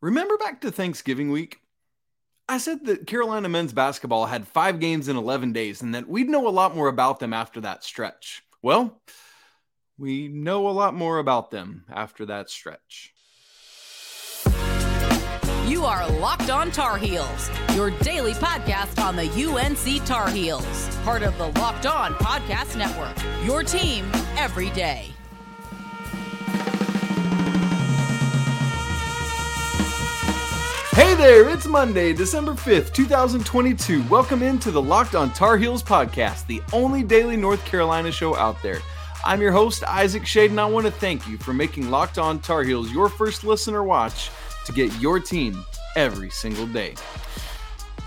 Remember back to Thanksgiving week? I said that Carolina men's basketball had five games in 11 days and that we'd know a lot more about them after that stretch. Well, we know a lot more about them after that stretch. You are Locked On Tar Heels, your daily podcast on the UNC Tar Heels, part of the Locked On Podcast Network. Your team every day. There, it's Monday, December 5th, 2022. Welcome into the Locked on Tar Heels podcast, the only daily North Carolina show out there. I'm your host, Isaac Schade, and I want to thank you for making Locked on Tar Heels your first listener watch to get your team every single day.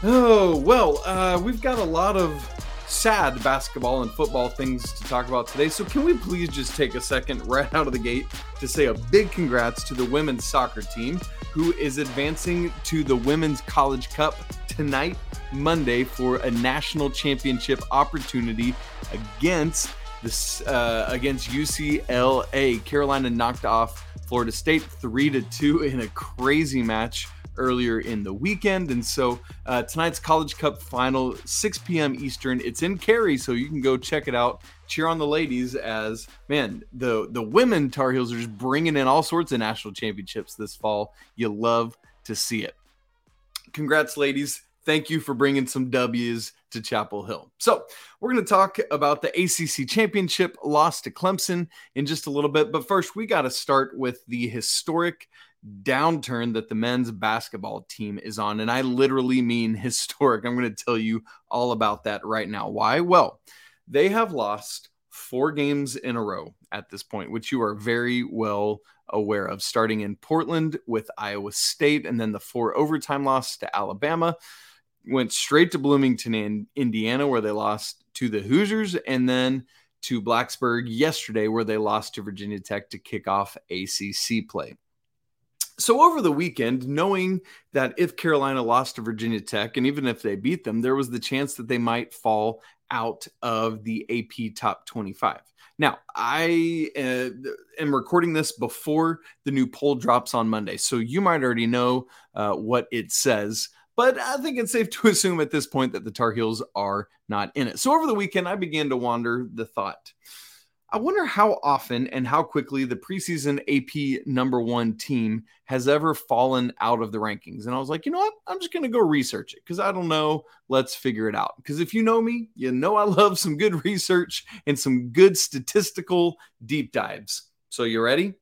Oh, well, uh, we've got a lot of sad basketball and football things to talk about today. So, can we please just take a second right out of the gate to say a big congrats to the women's soccer team who is advancing to the Women's College Cup tonight, Monday, for a national championship opportunity against this uh, against UCLA. Carolina knocked off Florida State three to two in a crazy match earlier in the weekend. And so uh, tonight's College Cup final, 6 p.m. Eastern. It's in Cary, so you can go check it out. Cheer on the ladies as man, the the women Tar Heels are just bringing in all sorts of national championships this fall. You love to see it. Congrats, ladies. Thank you for bringing some W's to Chapel Hill. So, we're going to talk about the ACC championship loss to Clemson in just a little bit. But first, we got to start with the historic downturn that the men's basketball team is on. And I literally mean historic. I'm going to tell you all about that right now. Why? Well, they have lost four games in a row at this point, which you are very well aware of, starting in Portland with Iowa State and then the four overtime loss to Alabama. Went straight to Bloomington in Indiana, where they lost to the Hoosiers, and then to Blacksburg yesterday, where they lost to Virginia Tech to kick off ACC play. So over the weekend, knowing that if Carolina lost to Virginia Tech, and even if they beat them, there was the chance that they might fall out of the AP top 25. Now, I uh, am recording this before the new poll drops on Monday, so you might already know uh, what it says. But I think it's safe to assume at this point that the Tar Heels are not in it. So over the weekend, I began to wander the thought I wonder how often and how quickly the preseason AP number one team has ever fallen out of the rankings. And I was like, you know what? I'm just going to go research it because I don't know. Let's figure it out. Because if you know me, you know I love some good research and some good statistical deep dives. So, you ready?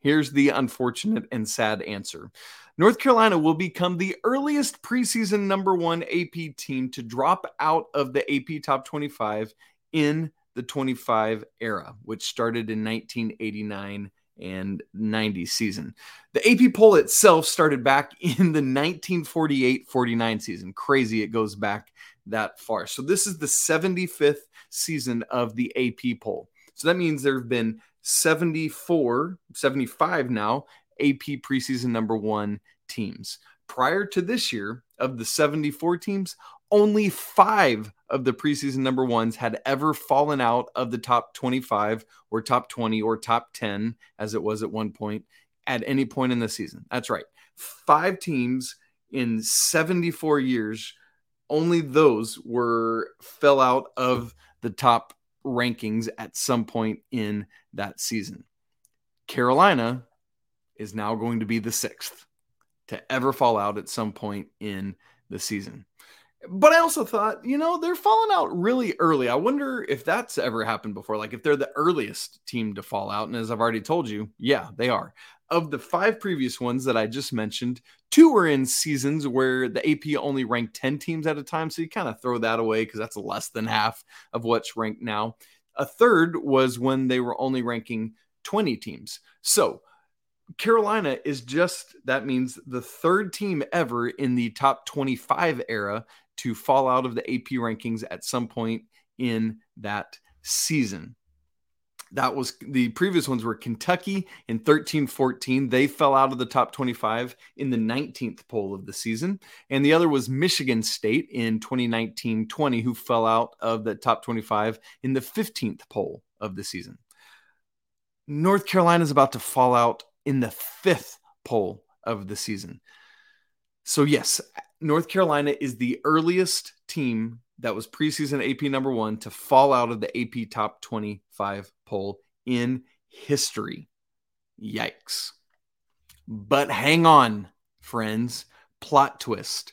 Here's the unfortunate and sad answer. North Carolina will become the earliest preseason number one AP team to drop out of the AP top 25 in the 25 era, which started in 1989 and 90 season. The AP poll itself started back in the 1948 49 season. Crazy, it goes back that far. So, this is the 75th season of the AP poll. So, that means there have been 74, 75 now AP preseason number one teams. Prior to this year, of the 74 teams, only five of the preseason number ones had ever fallen out of the top 25 or top 20 or top 10, as it was at one point, at any point in the season. That's right. Five teams in 74 years, only those were fell out of the top rankings at some point in that season. Carolina is now going to be the sixth to ever fall out at some point in the season. But I also thought, you know, they're falling out really early. I wonder if that's ever happened before. Like if they're the earliest team to fall out. And as I've already told you, yeah, they are. Of the five previous ones that I just mentioned, two were in seasons where the AP only ranked 10 teams at a time. So you kind of throw that away because that's less than half of what's ranked now. A third was when they were only ranking 20 teams. So Carolina is just that means the third team ever in the top 25 era to fall out of the AP rankings at some point in that season. That was the previous ones were Kentucky in 13 14. They fell out of the top 25 in the 19th poll of the season. And the other was Michigan State in 2019 20, who fell out of the top 25 in the 15th poll of the season. North Carolina is about to fall out in the fifth poll of the season. So, yes, North Carolina is the earliest team that was preseason AP number one to fall out of the AP top 25 poll in history. Yikes. But hang on, friends. Plot twist.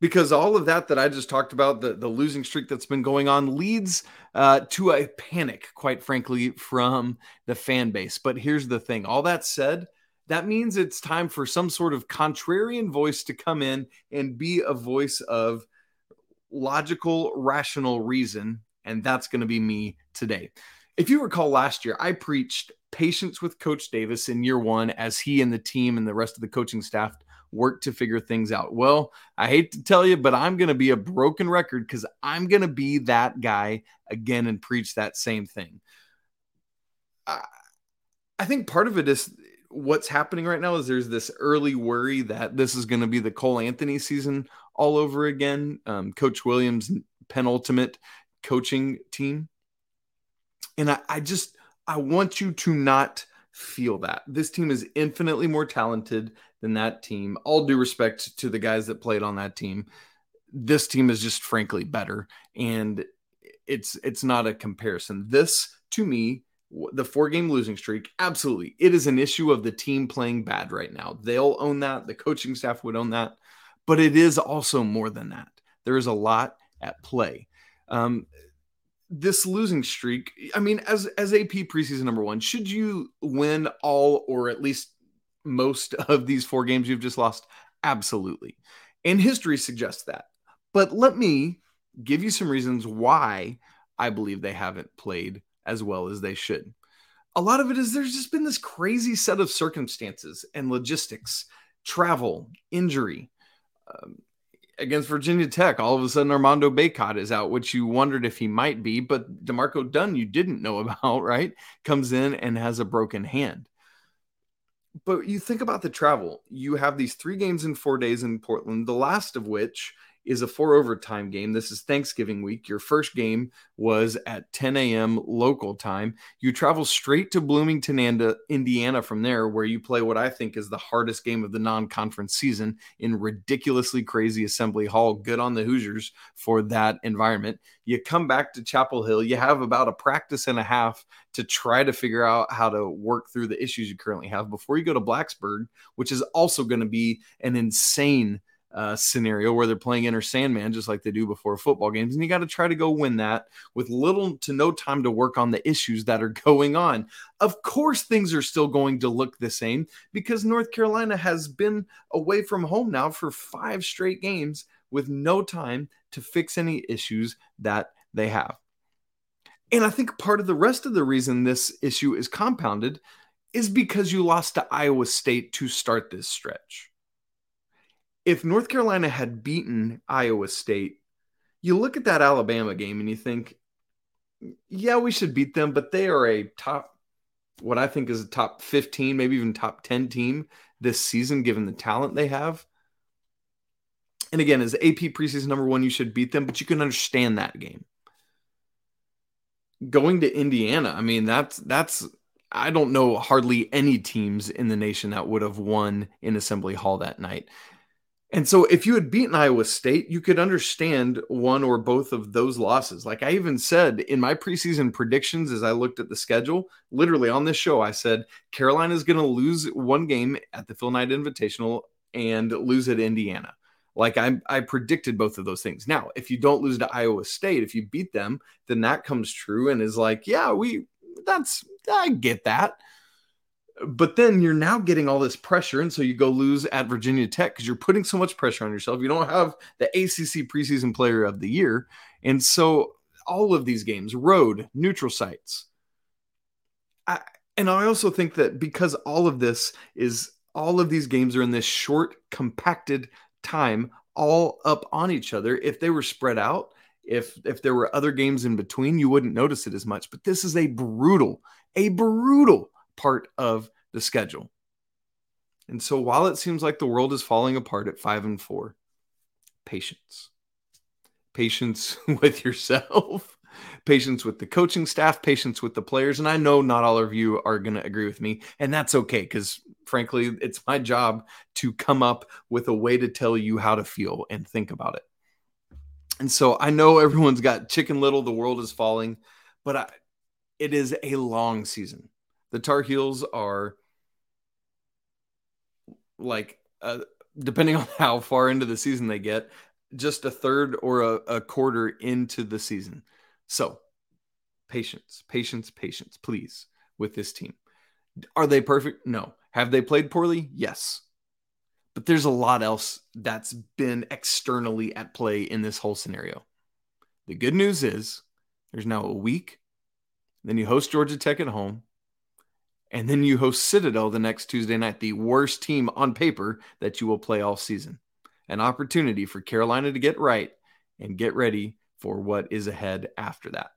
Because all of that that I just talked about, the, the losing streak that's been going on, leads uh, to a panic, quite frankly, from the fan base. But here's the thing all that said, that means it's time for some sort of contrarian voice to come in and be a voice of logical, rational reason. And that's going to be me today. If you recall last year, I preached patience with Coach Davis in year one as he and the team and the rest of the coaching staff worked to figure things out. Well, I hate to tell you, but I'm going to be a broken record because I'm going to be that guy again and preach that same thing. I, I think part of it is what's happening right now is there's this early worry that this is going to be the Cole Anthony season all over again. Um, Coach Williams' penultimate coaching team. And I, I just, I want you to not feel that. This team is infinitely more talented than that team. All due respect to the guys that played on that team. This team is just frankly better. And it's it's not a comparison. This to me the four game losing streak absolutely it is an issue of the team playing bad right now they'll own that the coaching staff would own that but it is also more than that. There is a lot at play. Um, this losing streak, I mean, as as AP preseason number one, should you win all or at least most of these four games you've just lost? Absolutely. And history suggests that. But let me give you some reasons why I believe they haven't played as well as they should. A lot of it is there's just been this crazy set of circumstances and logistics, travel, injury, um, against Virginia Tech, all of a sudden Armando Bacot is out, which you wondered if he might be, but D'Marco Dunn, you didn't know about, right? Comes in and has a broken hand. But you think about the travel. You have these three games in four days in Portland, the last of which is a four overtime game. This is Thanksgiving week. Your first game was at 10 a.m. local time. You travel straight to Bloomington, uh, Indiana from there, where you play what I think is the hardest game of the non conference season in ridiculously crazy Assembly Hall. Good on the Hoosiers for that environment. You come back to Chapel Hill. You have about a practice and a half to try to figure out how to work through the issues you currently have before you go to Blacksburg, which is also going to be an insane uh, scenario where they're playing Enter Sandman just like they do before football games. And you got to try to go win that with little to no time to work on the issues that are going on. Of course, things are still going to look the same because North Carolina has been away from home now for five straight games with no time to fix any issues that they have. And I think part of the rest of the reason this issue is compounded is because you lost to Iowa State to start this stretch if North Carolina had beaten Iowa State, you look at that Alabama game and you think, yeah, we should beat them, but they are a top, what I think is a top 15, maybe even top 10 team this season, given the talent they have. And again, as AP preseason number one, you should beat them, but you can understand that game. Going to Indiana, I mean, that's that's I don't know hardly any teams in the nation that would have won in Assembly Hall that night. And so if you had beaten Iowa State, you could understand one or both of those losses. Like I even said in my preseason predictions as I looked at the schedule, literally on this show, I said Carolina is going to lose one game at the Phil Knight Invitational and lose at Indiana. Like I, I predicted both of those things. Now, if you don't lose to Iowa State, if you beat them, then that comes true and is like, yeah, we that's I get that but then you're now getting all this pressure and so you go lose at virginia tech because you're putting so much pressure on yourself. You don't have the acc preseason player of the year and so all of these games road neutral sites. I, and i also think that because all of this is all of these games are in this short compacted time all up on each other. If they were spread out if if there were other games in between you wouldn't notice it as much. But this is a brutal a brutal part of the schedule. And so while it seems like the world is falling apart at 5 and 4, patience. Patience with yourself, patience with the coaching staff, patience with the players. And I know not all of you are going to agree with me, and that's okay because frankly, it's my job to come up with a way to tell you how to feel and think about it. And so I know everyone's got chicken little, the world is falling, but I, it is a long season. The Tar Heels are like, uh, depending on how far into the season they get, just a third or a, a quarter into the season. So patience, patience, patience, please, with this team. Are they perfect? No. Have they played poorly? Yes. But there's a lot else that's been externally at play in this whole scenario. The good news is there's now a week. Then you host Georgia Tech at home. And then you host Citadel the next Tuesday night, the worst team on paper that you will play all season. An opportunity for Carolina to get right and get ready for what is ahead after that.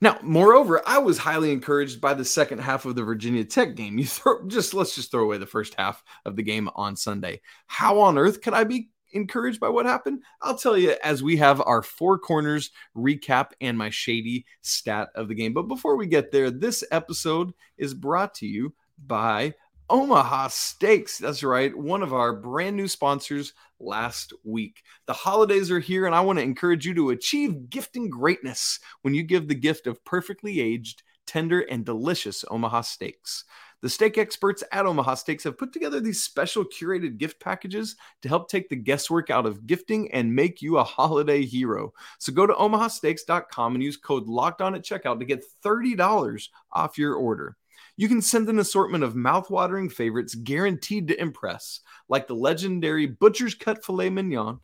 Now, moreover, I was highly encouraged by the second half of the Virginia Tech game. You throw just let's just throw away the first half of the game on Sunday. How on earth could I be encouraged by what happened? I'll tell you as we have our four corners recap and my shady stat of the game. But before we get there, this episode is brought to you by Omaha Steaks. That's right, one of our brand new sponsors last week. The holidays are here, and I want to encourage you to achieve gifting greatness when you give the gift of perfectly aged, tender, and delicious Omaha Steaks. The steak experts at Omaha Steaks have put together these special curated gift packages to help take the guesswork out of gifting and make you a holiday hero. So go to omahasteaks.com and use code locked on at checkout to get $30 off your order. You can send an assortment of mouth-watering favorites guaranteed to impress, like the legendary Butcher's Cut Filet Mignon,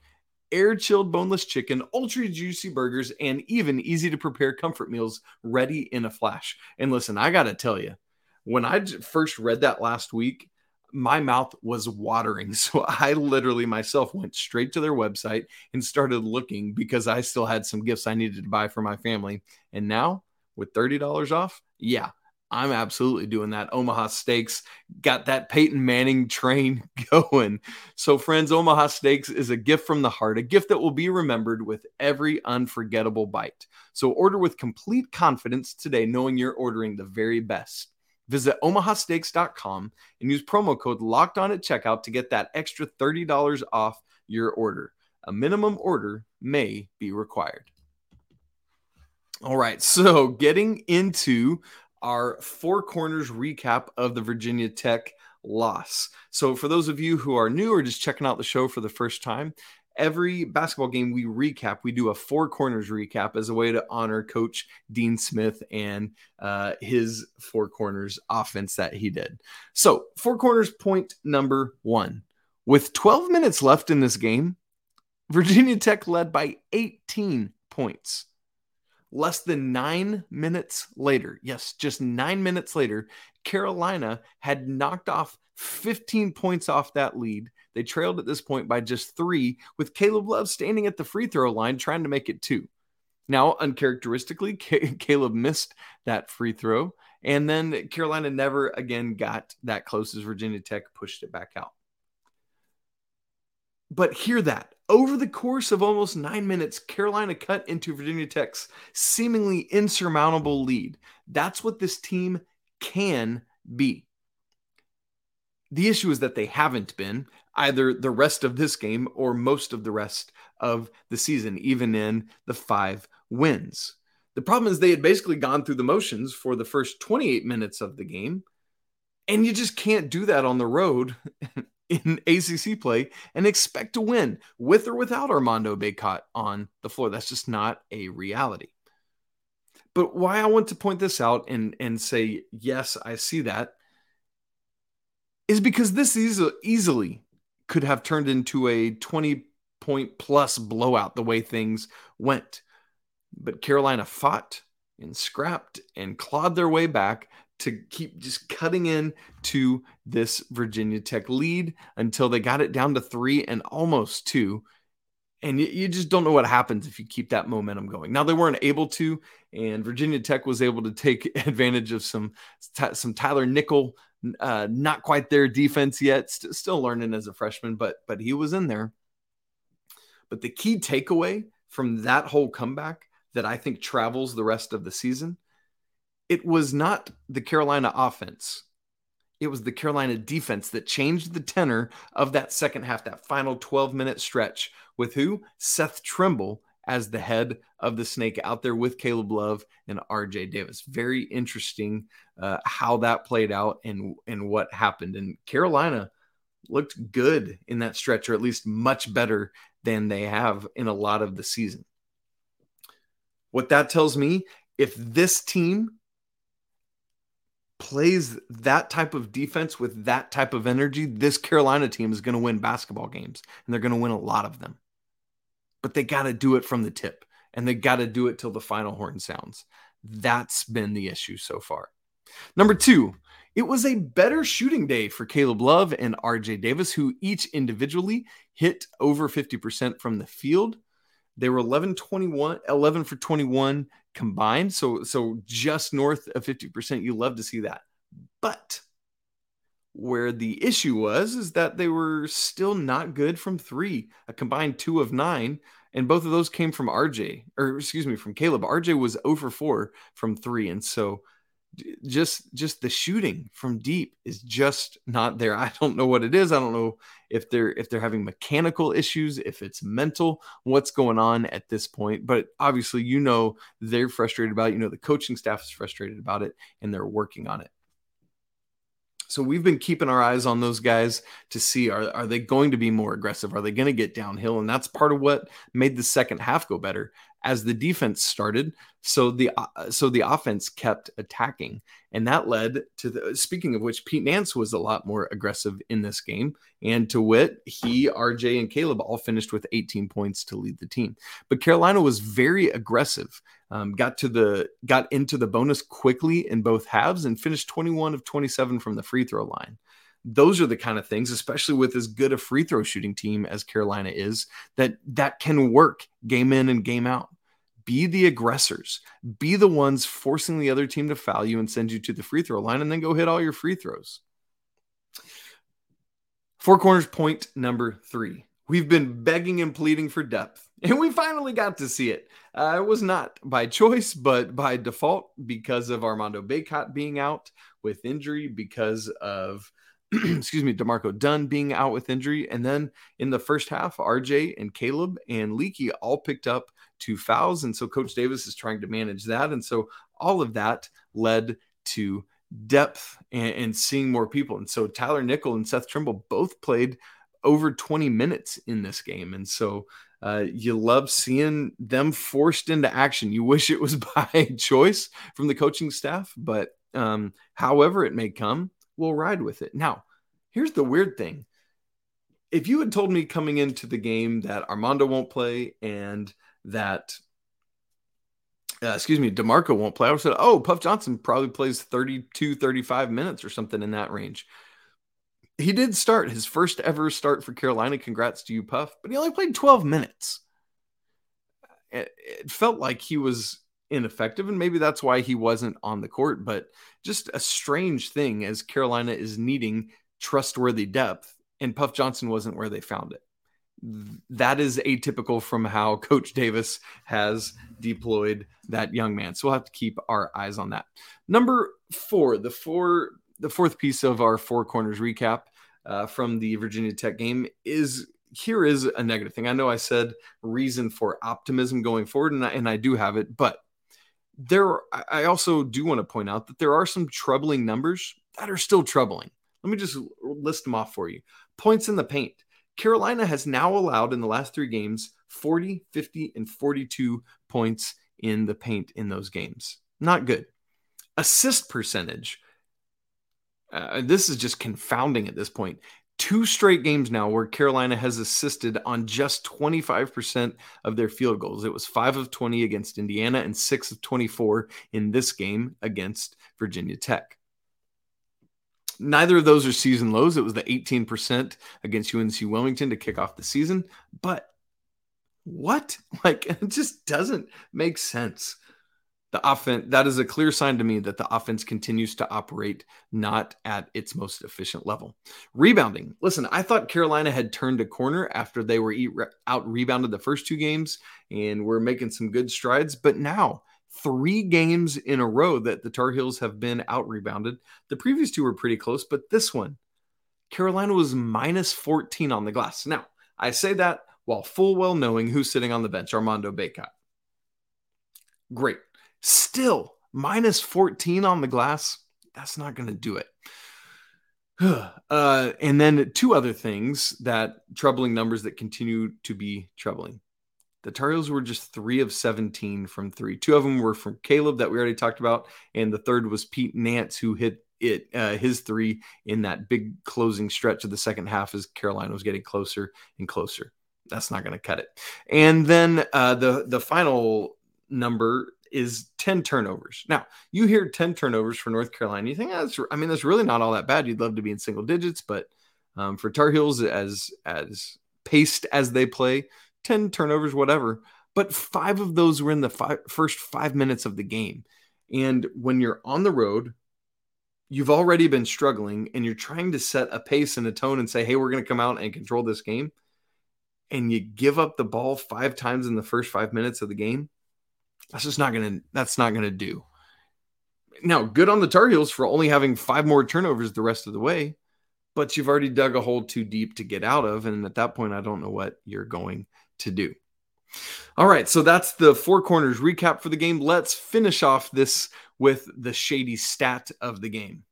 air chilled boneless chicken, ultra juicy burgers, and even easy to prepare comfort meals ready in a flash. And listen, I got to tell you, when I first read that last week, my mouth was watering. So I literally myself went straight to their website and started looking because I still had some gifts I needed to buy for my family. And now with $30 off, yeah, I'm absolutely doing that. Omaha Steaks got that Peyton Manning train going. So, friends, Omaha Steaks is a gift from the heart, a gift that will be remembered with every unforgettable bite. So, order with complete confidence today, knowing you're ordering the very best. Visit omahasteaks.com and use promo code locked on at checkout to get that extra $30 off your order. A minimum order may be required. All right, so getting into our four corners recap of the Virginia Tech loss. So, for those of you who are new or just checking out the show for the first time, every basketball game we recap, we do a four corners recap as a way to honor Coach Dean Smith and uh, his four corners offense that he did. So, four corners point number one. With 12 minutes left in this game, Virginia Tech led by 18 points. Less than nine minutes later, yes, just nine minutes later, Carolina had knocked off 15 points off that lead. They trailed at this point by just three, with Caleb Love standing at the free throw line trying to make it two. Now, uncharacteristically, Caleb missed that free throw, and then Carolina never again got that close as Virginia Tech pushed it back out. But hear that over the course of almost nine minutes, Carolina cut into Virginia Tech's seemingly insurmountable lead. That's what this team can be. The issue is that they haven't been either the rest of this game or most of the rest of the season, even in the five wins. The problem is they had basically gone through the motions for the first 28 minutes of the game, and you just can't do that on the road in ACC play and expect to win with or without Armando Bacot on the floor. That's just not a reality. But why I want to point this out and, and say, yes, I see that, is because this easily, easily could have turned into a 20 point plus blowout the way things went. But Carolina fought and scrapped and clawed their way back to keep just cutting in to this Virginia Tech lead until they got it down to three and almost two. And you, you, just don't know what happens if you keep that momentum going. Now they weren't able to, and Virginia Tech was able to take advantage of some some Tyler Nickel, uh, not quite their defense yet, st- still learning as a freshman, but but he was in there. But the key takeaway from that whole comeback that I think travels the rest of the season it was not the Carolina offense. it was the Carolina defense that changed the tenor of that second half, that final 12 minute stretch with who? Seth Trimble as the head of the snake out there with Caleb Love and RJ Davis. Very interesting uh, how that played out and, and what happened. And Carolina looked good in that stretch, or at least much better than they have in a lot of the season. What that tells me, if this team plays that type of defense with that type of energy, this Carolina team is going to win basketball games and they're going to win a lot of them. But they got to do it from the tip and they got to do it till the final horn sounds. That's been the issue so far. Number two, it was a better shooting day for Caleb Love and RJ Davis, who each individually hit over 50% from the field. They were 11 21, 11 for 21 combined. So, so just north of 50%. You love to see that. But where the issue was is that they were still not good from three, a combined two of nine. And both of those came from RJ, or excuse me, from Caleb. RJ was over 4 from three. And so just just the shooting from deep is just not there. I don't know what it is. I don't know if they're if they're having mechanical issues, if it's mental, what's going on at this point. But obviously, you know they're frustrated about it. You know the coaching staff is frustrated about it, and they're working on it. So we've been keeping our eyes on those guys to see are, are they going to be more aggressive? Are they going to get downhill? And that's part of what made the second half go better as the defense started. So the uh, so the offense kept attacking, and that led to the. Speaking of which, Pete Nance was a lot more aggressive in this game, and to wit, he, RJ, and Caleb all finished with 18 points to lead the team. But Carolina was very aggressive. Um, got to the got into the bonus quickly in both halves and finished 21 of 27 from the free throw line. Those are the kind of things especially with as good a free throw shooting team as carolina is that that can work game in and game out. Be the aggressors. Be the ones forcing the other team to foul you and send you to the free throw line and then go hit all your free throws. Four corners point number three. We've been begging and pleading for depth and we finally got to see it uh, it was not by choice but by default because of armando bacot being out with injury because of excuse me, D'Marco Dunn being out with injury. And then in the first half, RJ and Caleb and Leaky all picked up two fouls. And so Coach Davis is trying to manage that. And so all of that led to depth and, and seeing more people. And so Tyler Nickel and Seth Trimble both played over 20 minutes in this game. And so uh, you love seeing them forced into action. You wish it was by choice from the coaching staff, but um, however it may come, we'll ride with it. Now, here's the weird thing. If you had told me coming into the game that Armando won't play and that uh, excuse me, D'Marco won't play. I would have said, oh, Puff Johnson probably plays 32, 35 minutes or something in that range. He did start his first ever start for Carolina. Congrats to you, Puff, but he only played 12 minutes. It, it felt like he was ineffective, and maybe that's why he wasn't on the court. But just a strange thing as Carolina is needing trustworthy depth, and Puff Johnson wasn't where they found it. That is atypical from how Coach Davis has deployed that young man. So we'll have to keep our eyes on that. Number four, the four, the fourth piece of our four corners recap uh, from the Virginia Tech game is here is a negative thing. I know I said reason for optimism going forward, and I, and I do have it, but there I also do want to point out that there are some troubling numbers that are still troubling. Let me just list them off for you. Points in the paint. Carolina has now allowed in the last three games 40, 50, and 42 points in the paint in those games. Not good. Assist percentage. Uh, this is just confounding at this point. two straight games now where Carolina has assisted on just 25% of their field goals. It was 5 of 20 against Indiana and 6 of 24 in this game against Virginia Tech. Neither of those are season lows. It was the 18% against UNC Wilmington to kick off the season, but what? Like it just doesn't make sense the offense that is a clear sign to me that the offense continues to operate not at its most efficient level. Rebounding. Listen, I thought Carolina had turned a corner after they were out rebounded the first two games and were making some good strides, but now three games in a row that the Tar Heels have been out rebounded. The previous two were pretty close, but this one, Carolina was minus 14 on the glass. Now, I say that while full well knowing who's sitting on the bench, Armando Bacot. Great. Still, minus 14 on the glass, that's not going to do it. uh, and then two other things that troubling numbers that continue to be troubling. The Tar Heels were just three of 17 from three. Two of them were from Caleb that we already talked about, and the third was Pete Nance who hit it uh, his three in that big closing stretch of the second half as Carolina was getting closer and closer. That's not going to cut it. And then uh, the the final number is 10 turnovers. Now, you hear 10 turnovers for North Carolina. You think oh, that's I mean that's really not all that bad. You'd love to be in single digits, but um, for Tar Heels as as paced as they play, 10 turnovers whatever. But 5 of those were in the first 5 minutes of the game. And when you're on the road, you've already been struggling and you're trying to set a pace and a tone and say, "Hey, we're going to come out and control this game." And you give up the ball 5 times in the first 5 minutes of the game that's just not gonna. That's not gonna do. Now, good on the Tar Heels for only having five more turnovers the rest of the way, but you've already dug a hole too deep to get out of, and at that point, I don't know what you're going to do. All right, so that's the four corners recap for the game. Let's finish off this with the shady stat of the game.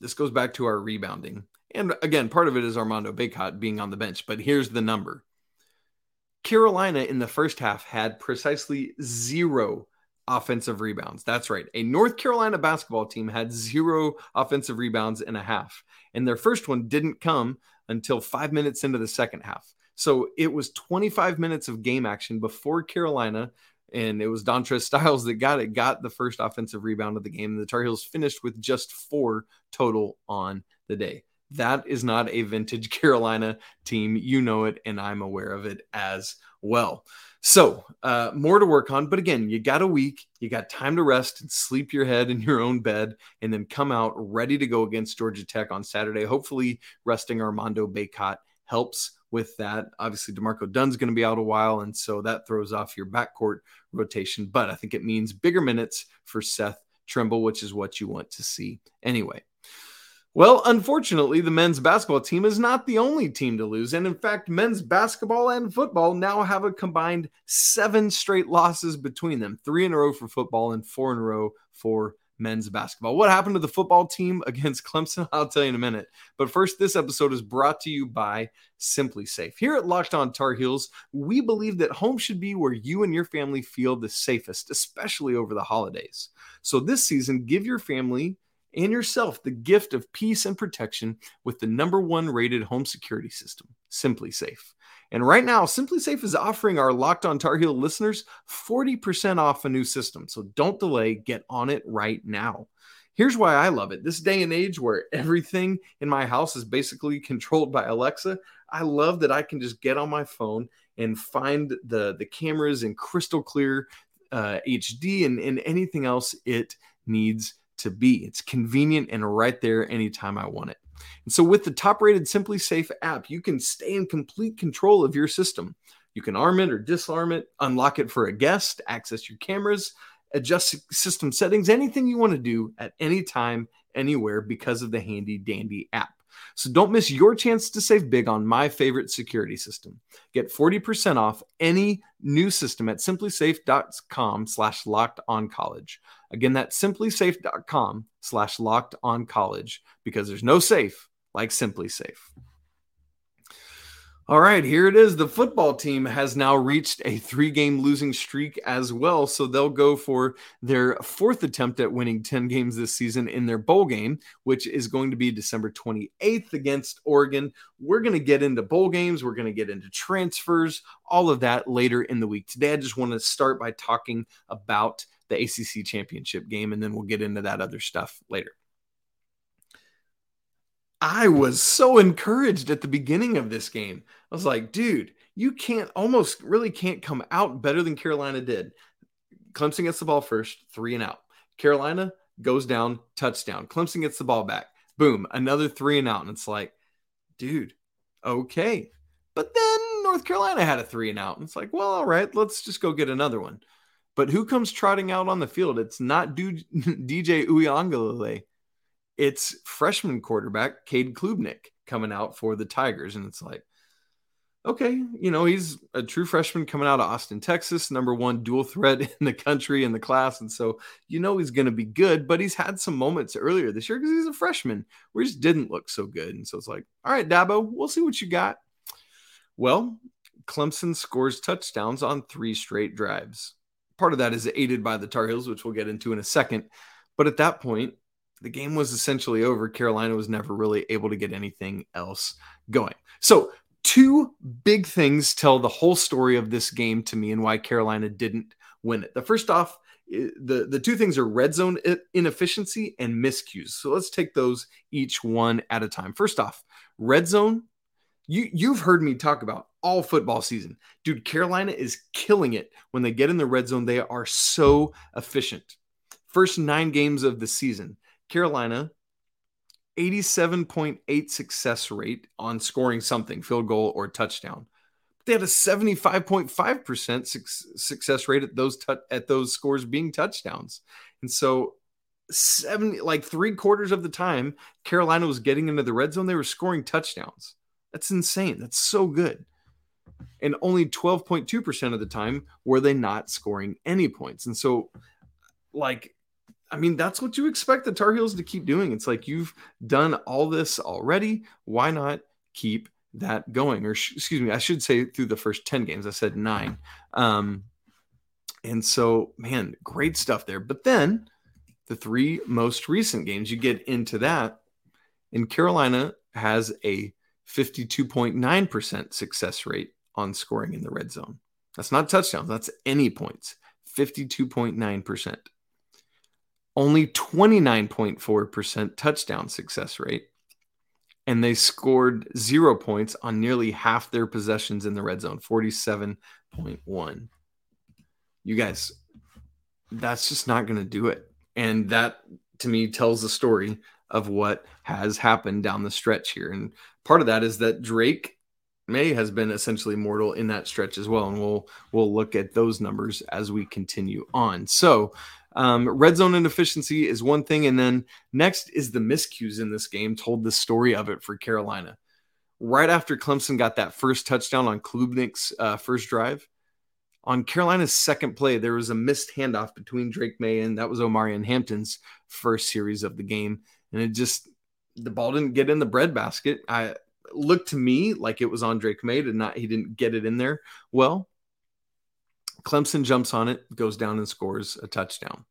This goes back to our rebounding. And again, part of it is Armando Bacot being on the bench, but here's the number Carolina in the first half had precisely zero offensive rebounds. That's right. A North Carolina basketball team had zero offensive rebounds in a half. And their first one didn't come until five minutes into the second half. So it was 25 minutes of game action before Carolina. And it was Dontrez Styles that got it, got the first offensive rebound of the game. And the Tar Heels finished with just four total on the day. That is not a vintage Carolina team. You know it, and I'm aware of it as well. So, uh, more to work on. But again, you got a week, you got time to rest and sleep your head in your own bed, and then come out ready to go against Georgia Tech on Saturday. Hopefully, resting Armando Bacot helps with that. Obviously, D'Marco Dunn's going to be out a while, and so that throws off your backcourt rotation. But I think it means bigger minutes for Seth Trimble, which is what you want to see anyway. Well, unfortunately, the men's basketball team is not the only team to lose. And in fact, men's basketball and football now have a combined seven straight losses between them three in a row for football and four in a row for men's basketball. What happened to the football team against Clemson? I'll tell you in a minute. But first, this episode is brought to you by SimpliSafe. Here at Locked On Tar Heels, we believe that home should be where you and your family feel the safest, especially over the holidays. So this season, give your family and yourself the gift of peace and protection with the number one rated home security system, SimpliSafe. And right now, SimpliSafe is offering our Locked On Tar Heel listeners 40% off a new system. So don't delay, get on it right now. Here's why I love it. This day and age where everything in my house is basically controlled by Alexa, I love that I can just get on my phone and find the, the cameras in crystal clear uh, HD and, and anything else it needs to be. It's convenient and right there anytime I want it. And so, with the top rated SimpliSafe app, you can stay in complete control of your system. You can arm it or disarm it, unlock it for a guest, access your cameras, adjust system settings, anything you want to do at any time, anywhere because of the handy dandy app. So don't miss your chance to save big on my favorite security system. Get 40% off any new system at simplisafe.com slash locked on college. Again, that's simplisafe.com slash locked on college because there's no safe like SimpliSafe. All right, here it is. The football team has now reached a three game losing streak as well. So they'll go for their fourth attempt at winning 10 games this season in their bowl game, which is going to be December 28th against Oregon. We're going to get into bowl games, we're going to get into transfers, all of that later in the week. Today, I just want to start by talking about the ACC championship game, and then we'll get into that other stuff later. I was so encouraged at the beginning of this game. I was like, dude, you can't almost really can't come out better than Carolina did. Clemson gets the ball first, three and out. Carolina goes down, touchdown. Clemson gets the ball back. Boom, another three and out. And it's like, dude, okay. But then North Carolina had a three and out. And it's like, well, all right, let's just go get another one. But who comes trotting out on the field? It's not DJ Uiagalelei. It's freshman quarterback Cade Klubnik coming out for the Tigers. And it's like, okay, you know, he's a true freshman coming out of Austin, Texas, number one dual threat in the country in the class. And so, you know, he's going to be good, but he's had some moments earlier this year because he's a freshman where he just didn't look so good. And so it's like, all right, Dabo, we'll see what you got. Well, Clemson scores touchdowns on three straight drives. Part of that is aided by the Tar Heels, which we'll get into in a second. But at that point, the game was essentially over. Carolina was never really able to get anything else going. So two big things tell the whole story of this game to me and why Carolina didn't win it. The first off, the, the two things are red zone inefficiency and miscues. So let's take those each one at a time. First off, red zone. You, you've heard me talk about all football season. Dude, Carolina is killing it when they get in the red zone. They are so efficient. First nine games of the season, Carolina 87.8 success rate on scoring something, field goal or touchdown. They had a 75.5% success rate at those at those scores being touchdowns. And so 70 like 3 quarters of the time Carolina was getting into the red zone, they were scoring touchdowns. That's insane. That's so good. And only 12.2% of the time were they not scoring any points. And so like I mean, that's what you expect the Tar Heels to keep doing. It's like you've done all this already. Why not keep that going? Or, sh- excuse me, I should say through the first 10 games. I said nine. Um, and so, man, great stuff there. But then the three most recent games, you get into that, and Carolina has a 52.9% success rate on scoring in the red zone. That's not touchdowns, that's any points. 52.9% only 29.4% touchdown success rate. And they scored zero points on nearly half their possessions in the red zone, 47.1. You guys, that's just not going to do it. And that to me tells the story of what has happened down the stretch here. And part of that is that Drake Maye has been essentially mortal in that stretch as well. And we'll we'll look at those numbers as we continue on. So um, red zone inefficiency is one thing, and then next is the miscues in this game. Told the story of it for Carolina. Right after Clemson got that first touchdown on Klubnik's uh, first drive, on Carolina's second play, there was a missed handoff between Drake Maye and that was Omarion Hampton's first series of the game, and it just the ball didn't get in the breadbasket. I looked to me like it was on Drake Maye, and not he didn't get it in there well. Clemson jumps on it, goes down and scores a touchdown.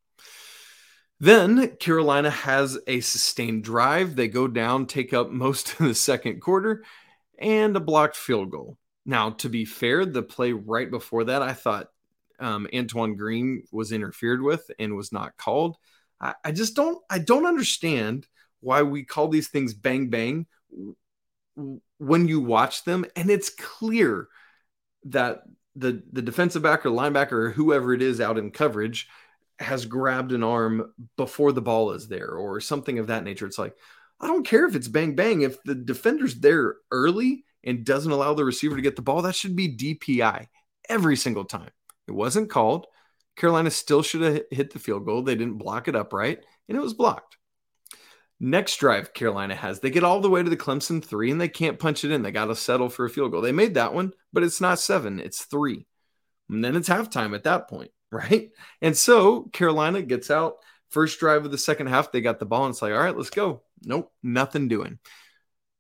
Then Carolina has a sustained drive. They go down, take up most of the second quarter, and a blocked field goal. Now, to be fair, the play right before that, I thought um, Antoine Green was interfered with and was not called. I, I just don't, I don't understand why we call these things bang bang when you watch them, and it's clear that the the defensive back or linebacker whoever it is out in coverage has grabbed an arm before the ball is there or something of that nature. It's like I don't care if it's bang bang. If the defender's there early and doesn't allow the receiver to get the ball, that should be DPI every single time. It wasn't called. Carolina still should have hit the field goal. They didn't block it upright, and it was blocked. Next drive Carolina has, they get all the way to the Clemson three and they can't punch it in. They got to settle for a field goal. They made that one, but it's not seven, it's three. And then it's halftime at that point, right? And so Carolina gets out. First drive of the second half, they got the ball and it's like, all right, let's go. Nope, nothing doing.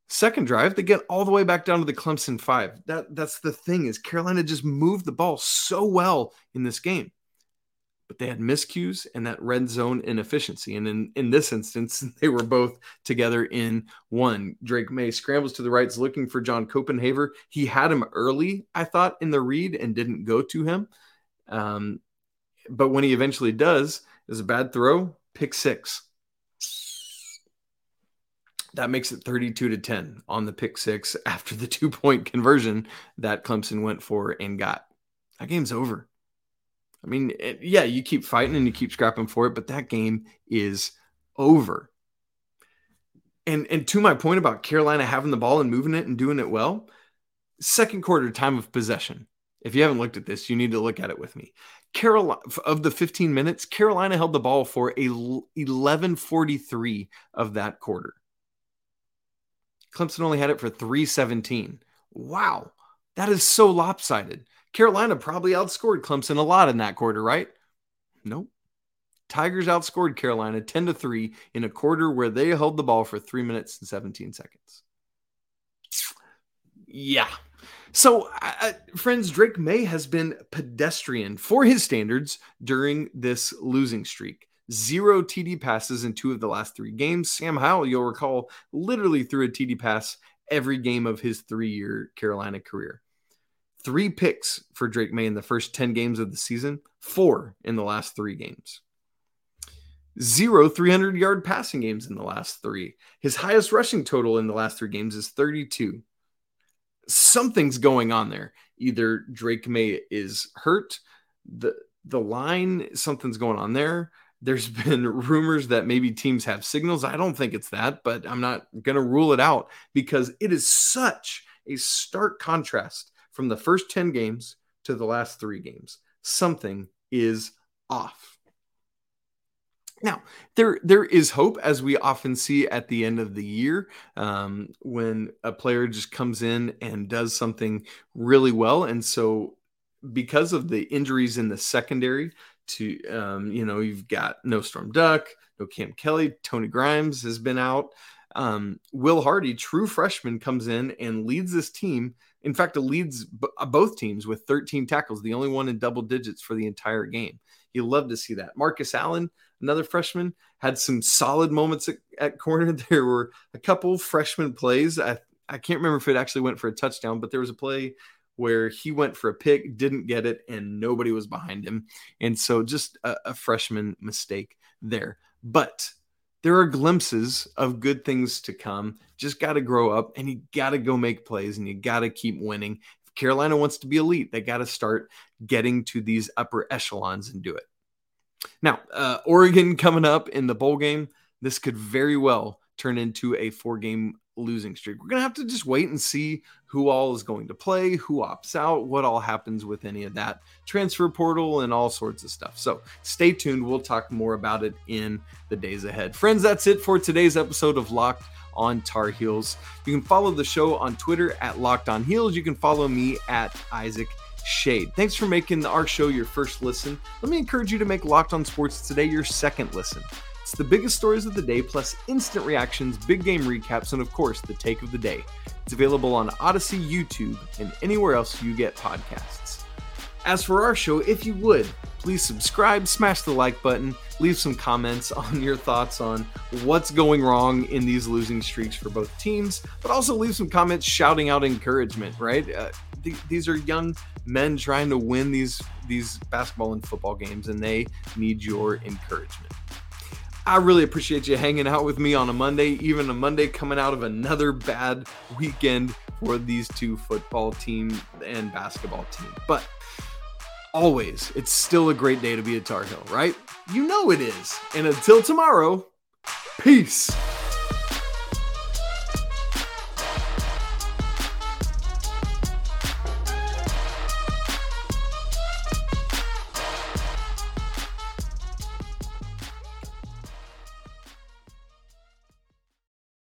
Second drive, they get all the way back down to the Clemson five. That that's the thing is Carolina just moved the ball so well in this game but they had miscues and that red zone inefficiency. And in, in this instance, they were both together in one. Drake Maye scrambles to the right, looking for John Copenhaver. He had him early, I thought, in the read and didn't go to him. Um, but when he eventually does, is a bad throw, pick six. That makes it 32 to 10 on the pick six after the two point conversion that Clemson went for and got. That game's over. I mean, it, yeah, you keep fighting and you keep scrapping for it, but that game is over. And and to my point about Carolina having the ball and moving it and doing it well, second quarter time of possession. If you haven't looked at this, you need to look at it with me. Carolina of the 15 minutes, Carolina held the ball for a 1143 of that quarter. Clemson only had it for 317. Wow. That is so lopsided. Carolina probably outscored Clemson a lot in that quarter, right? Nope. Tigers outscored Carolina 10 to 3 in a quarter where they held the ball for 3 minutes and 17 seconds. Yeah. So, friends, Drake Maye has been pedestrian for his standards during this losing streak. Zero TD passes in two of the last three games. Sam Howell, you'll recall, literally threw a TD pass every game of his three year Carolina career. Three picks for Drake Maye in the first 10 games of the season, four in the last three games. Zero 300 yard passing games in the last three. His highest rushing total in the last three games is 32. Something's going on there. Either Drake Maye is hurt, the the line, something's going on there. There's been rumors that maybe teams have signals. I don't think it's that, but I'm not going to rule it out because it is such a stark contrast from the first 10 games to the last three games. Something is off. Now, there there is hope, as we often see at the end of the year, um, when a player just comes in and does something really well, and so because of the injuries in the secondary, to um, you know, you've got no Storm Duck, no Cam Kelly, Tony Grimes has been out. Um, Will Hardy, true freshman, comes in and leads this team in fact, it leads b- uh, both teams with 13 tackles, the only one in double digits for the entire game. You love to see that. Marcus Allen, another freshman, had some solid moments at, at corner. There were a couple freshman plays. I, I can't remember if it actually went for a touchdown, but there was a play where he went for a pick, didn't get it, and nobody was behind him. And so just a, a freshman mistake there. But there are glimpses of good things to come. Just got to grow up and you got to go make plays and you got to keep winning. If Carolina wants to be elite, they got to start getting to these upper echelons and do it. Now, uh, Oregon coming up in the bowl game. This could very well turn into a four game losing streak. We're going to have to just wait and see who all is going to play, who opts out, what all happens with any of that transfer portal and all sorts of stuff. So stay tuned. We'll talk more about it in the days ahead. Friends, that's it for today's episode of Locked on Tar Heels. You can follow the show on Twitter at Locked on Heels. You can follow me at Isaac Schade. Thanks for making our show your first listen. Let me encourage you to make Locked on Sports today your second listen. It's the biggest stories of the day, plus instant reactions, big game recaps, and of course, the take of the day. It's available on Audacy, YouTube, and anywhere else you get podcasts. As for our show, if you would, please subscribe, smash the like button, leave some comments on your thoughts on what's going wrong in these losing streaks for both teams, but also leave some comments shouting out encouragement, right? Uh, th- these are young men trying to win these these basketball and football games and they need your encouragement. I really appreciate you hanging out with me on a Monday, even a Monday coming out of another bad weekend for these two football team and basketball team. But always, it's still a great day to be a Tar Heel, right? You know it is. And until tomorrow, peace.